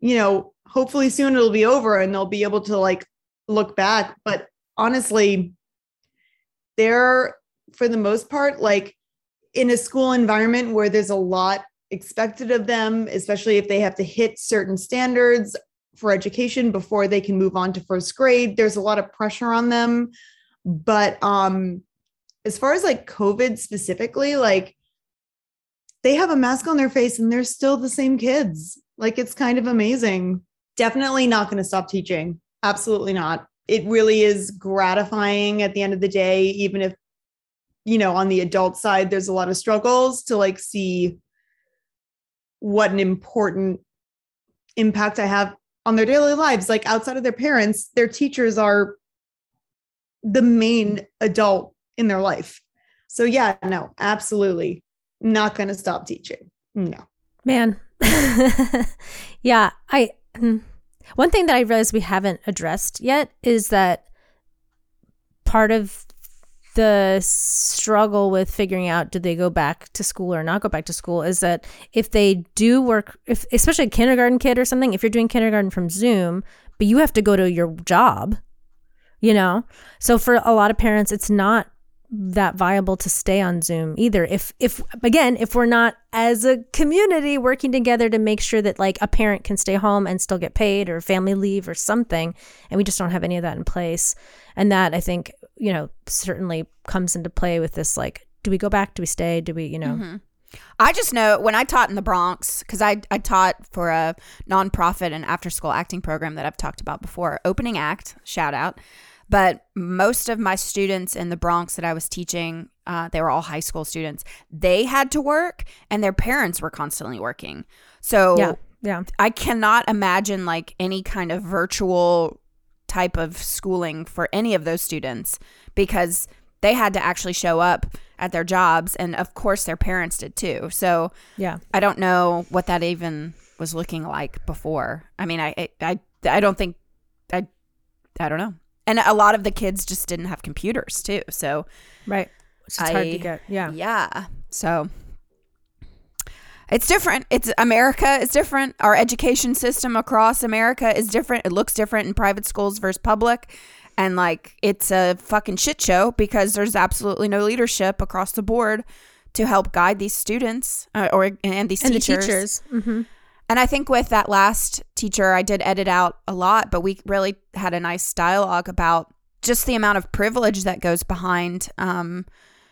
you know, hopefully soon it'll be over and they'll be able to like look back, but honestly they're for the most part like in a school environment where there's a lot expected of them, especially if they have to hit certain standards for education before they can move on to first grade. There's a lot of pressure on them. But um as far as like COVID specifically, like they have a mask on their face and they're still the same kids. Like it's kind of amazing. Definitely not going to stop teaching. Absolutely not. It really is gratifying at the end of the day, even if, you know, on the adult side, there's a lot of struggles to like see what an important impact I have on their daily lives. Like outside of their parents, their teachers are the main adult in their life. So, yeah, no, absolutely not going to stop teaching. No. Man. yeah, I mm, one thing that I realized we haven't addressed yet is that part of the struggle with figuring out do they go back to school or not go back to school is that if they do work if especially a kindergarten kid or something if you're doing kindergarten from zoom but you have to go to your job you know? So for a lot of parents it's not that viable to stay on Zoom either. If if again, if we're not as a community working together to make sure that like a parent can stay home and still get paid or family leave or something, and we just don't have any of that in place. And that I think, you know, certainly comes into play with this like do we go back? Do we stay? Do we, you know? Mm-hmm. I just know when I taught in the Bronx, because I, I taught for a nonprofit and after school acting program that I've talked about before, opening act, shout out. But most of my students in the Bronx that I was teaching, uh, they were all high school students. They had to work and their parents were constantly working. So Yeah. Yeah. I cannot imagine like any kind of virtual type of schooling for any of those students because they had to actually show up at their jobs and of course their parents did too. So Yeah. I don't know what that even was looking like before. I mean, I I I don't think I I don't know. And a lot of the kids just didn't have computers too. So Right. It's hard to get. Yeah. yeah. So it's different. It's America is different. Our education system across America is different. It looks different in private schools versus public. And like it's a fucking shit show because there's absolutely no leadership across the board to help guide these students uh, or and these And teachers. the teachers. hmm And I think with that last teacher, I did edit out a lot, but we really had a nice dialogue about just the amount of privilege that goes behind. Um,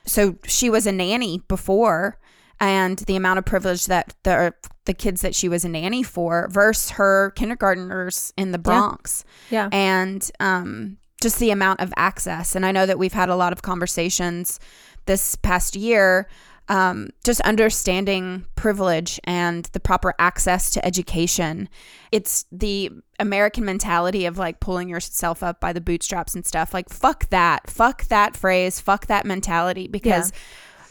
so she was a nanny before, and the amount of privilege that the the kids that she was a nanny for versus her kindergartners in the Bronx Yeah. and um, just the amount of access. And I know that we've had a lot of conversations this past year, um, just understanding privilege and the proper access to education. It's the American mentality of like pulling yourself up by the bootstraps and stuff. Like, fuck that. Fuck that phrase. Fuck that mentality because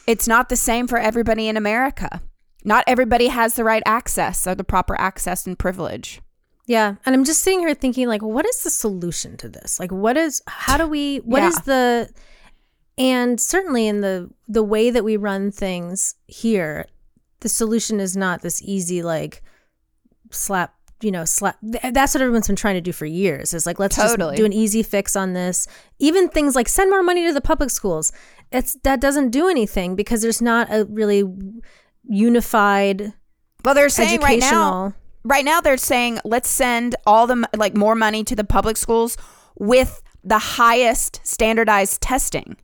it's not the same for everybody in America. Not everybody has the right access or the proper access and privilege. Yeah. And I'm just sitting here thinking, like, what is the solution to this? Like, what is, how do we, What is Yeah. the, and certainly in the, the way that we run things here, the solution is not this easy, like, slap, you know, slap. That's what everyone's been trying to do for years is like, let's Totally. just do an easy fix on this. Even things like send more money to the public schools. It's, that doesn't do anything because there's not a really unified Well, they're saying right now, right now they're saying let's send all the like more money to the public schools with the highest standardized testing.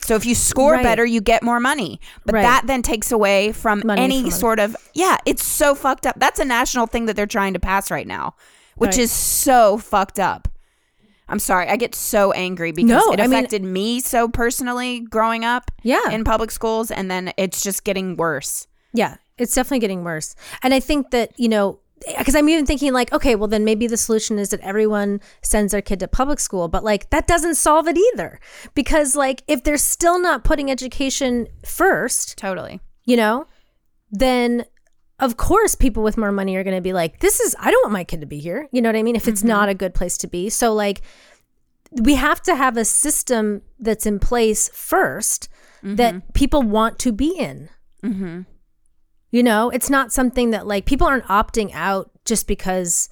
So if you score Right. better, you get more money. But Right. that then takes away from Money any from sort of yeah, it's so fucked up. That's a national thing that they're trying to pass right now, which Right. is so fucked up. I'm sorry, I get so angry because No, it I mean- affected me so personally growing up Yeah. in public schools and then it's just getting worse. Yeah. It's definitely getting worse. And I think that, you know, because I'm even thinking like, okay, well then maybe the solution is that everyone sends their kid to public school, but like that doesn't solve it either. Because like if they're still not putting education first, Totally. you know, then of course people with more money are going to be like, this is, I don't want my kid to be here. You know what I mean? If it's mm-hmm. not a good place to be. So, like, we have to have a system that's in place 1st that mm-hmm. people want to be in. Mm-hmm. You know, it's not something that like people aren't opting out just because,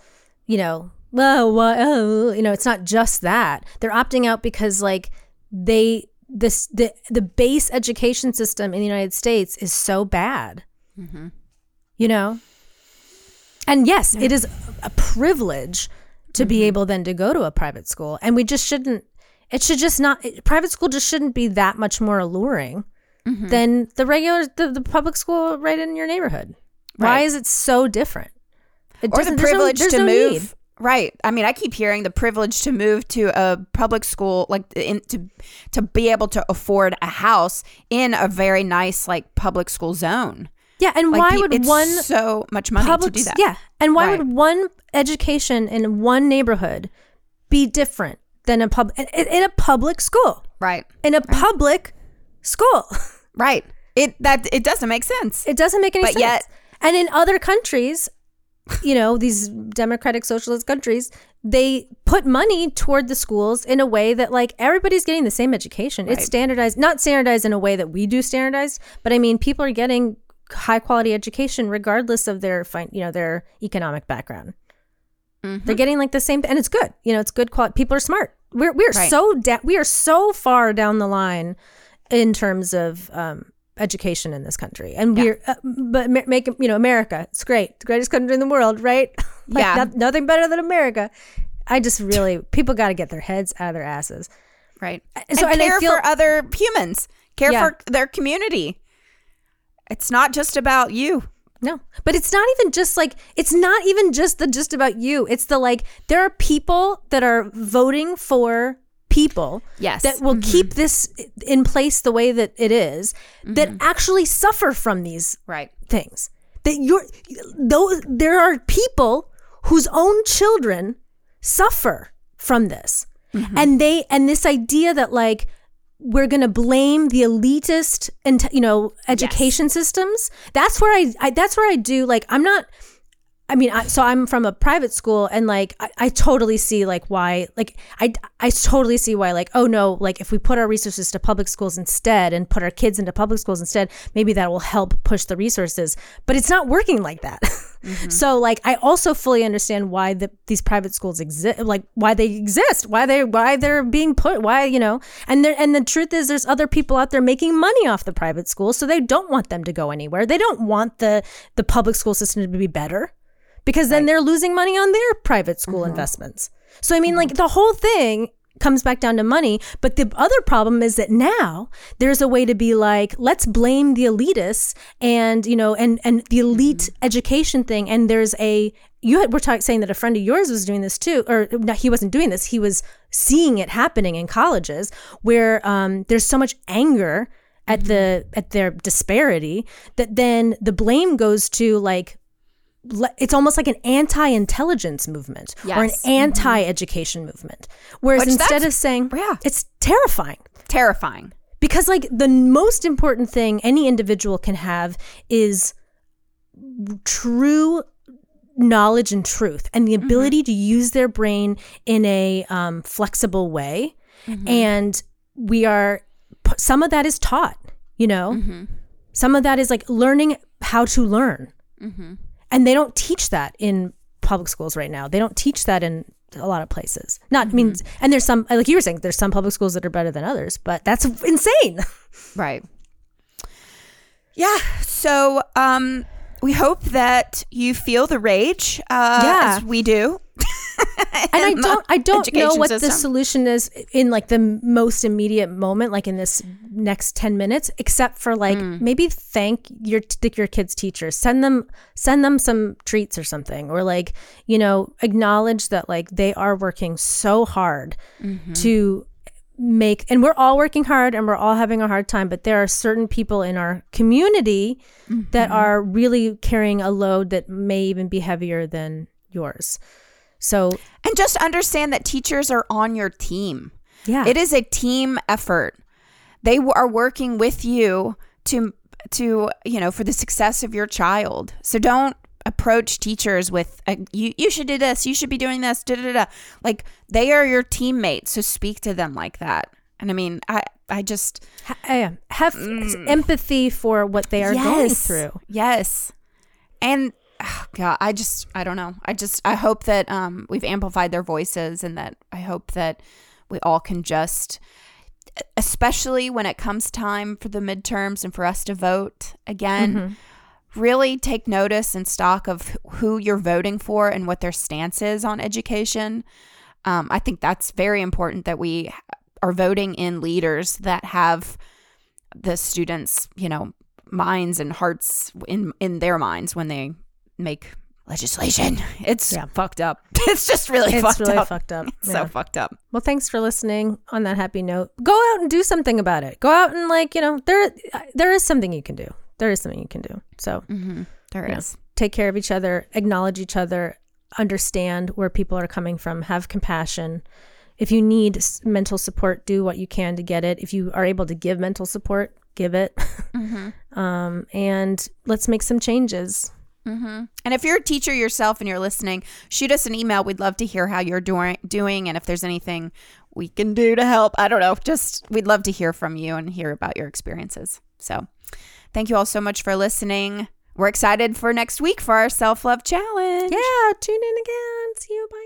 you know, well, why, oh, you know, it's not just that. They're opting out because like they this the the base education system in the United States is so bad. Mm-hmm. You know? And yes, it is a privilege to be mm-hmm. able then to go to a private school. And we just shouldn't it should just not private school just shouldn't be that much more alluring Mm-hmm. than the regular the, the public school right in your neighborhood. Why is it so different? It or the doesn't- there's no- privilege there's to no move need. right i mean i keep hearing the privilege to move to a public school like in, to to be able to afford a house in a very nice like public school zone Yeah, and like why the- would one so much money public to do that Yeah, and why Right. would one education in one neighborhood be different than a pub in, in a public school? right In a public school, right it that it doesn't make sense it doesn't make any But sense. yet- and in other countries, you know, these democratic socialist countries, they put money toward the schools in a way that like everybody's getting the same education. It's standardized, not standardized in a way that we do standardized, but I mean, people are getting high quality education regardless of their fin- you know their economic background. Mm-hmm. They're getting like the same, and it's good. You know, it's good quality. People are smart. We're we're Right. so da- we are so far down the line in terms of um, education in this country, and we're uh, but ma- make you know America. It's great, the greatest country in the world, right? like Yeah. no- nothing better than America. I just really people got to get their heads out of their asses. right so- and and I care feel- for other humans care Yeah. for their community it's not just about you No, but it's not even just like it's not even just the just about you. It's the like there are people that are voting for people Yes. that will mm-hmm. keep this in place the way that it is, that mm-hmm. actually suffer from these right things. That you're though there are people whose own children suffer from this. Mm-hmm. And they and this idea that like we're going to blame the elitist and you know education systems. That's where I, I that's where I do like I'm not I mean, I, so I'm from a private school, and like I, I totally see like why, like I, I totally see why, like oh no, like if we put our resources to public schools instead and put our kids into public schools instead, maybe that will help push the resources. But it's not working like that. Mm-hmm. so like I also fully understand why the, these private schools exist, like why they exist, why they why they're being put, why you know, and there and the truth is there's other people out there making money off the private schools, so they don't want them to go anywhere. They don't want the the public school system to be better because then they're losing money on their private school mm-hmm. investments. So I mean mm-hmm. like the whole thing comes back down to money, but the other problem is that now there's a way to be like let's blame the elitists and you know and and the mm-hmm. elite education thing. And there's a you had, were talking saying that a friend of yours was doing this too or no, he wasn't doing this. He was seeing it happening in colleges where um, there's so much anger at the at their disparity that then the blame goes to like it's almost like an anti-intelligence movement or an mm-hmm. anti-education movement. Whereas Which instead of saying yeah. it's terrifying. Terrifying. Because like the most important thing any individual can have is true knowledge and truth and the mm-hmm. ability to use their brain in a um, flexible way. Mm-hmm. And we are some of that is taught you know? Some of that is like learning how to learn and they don't teach that in public schools right now they don't teach that in a lot of places not i mean and there's some like you were saying there's some public schools that are better than others but that's insane Right. Yeah. So um we hope that you feel the rage uh Yeah. as we do. and I don't I don't know what the solution is in like the most immediate moment like in this next 10 minutes except for like Hmm. maybe thank your your kids teachers send them send them some treats or something. Or like you know acknowledge that like they are working so hard Mm-hmm. to make and we're all working hard and we're all having a hard time but there are certain people in our community that are really carrying a load that may even be heavier than yours so And just understand that teachers are on your team. yeah It is a team effort. They w- are working with you to to you know for the success of your child. So don't approach teachers with a, you you should do this, you should be doing this, da da da. Like they are your teammates, so speak to them like that. And I mean, I I just uh, yeah, have mm. empathy for what they are going through Yes. And God, I just I don't know. I just I hope that um we've amplified their voices and that I hope that we all can just especially when it comes time for the midterms and for us to vote again really take notice and stock of who you're voting for and what their stance is on education. Um, I think that's very important that we are voting in leaders that have the students, you know, minds and hearts in in their minds when they make legislation. It's Yeah. fucked up. It's just really it's fucked really up. fucked up Yeah. So fucked up. Well, thanks for listening. On that happy note, go out and do something about it. Go out and like you know there there is something you can do. There is something you can do. So There is. Yeah. take care of each other, acknowledge each other, understand where people are coming from, have compassion. If you need mental support, do what you can to get it. If you are able to give mental support, give it. um, and let's make some changes. Mm-hmm. And if you're a teacher yourself and you're listening, shoot us an email. We'd love to hear how you're doing doing and if there's anything we can do to help. I don't know. Just we'd love to hear from you and hear about your experiences. So, thank you all so much for listening. We're excited for next week for our self-love challenge. Yeah, tune in again. See you. Bye.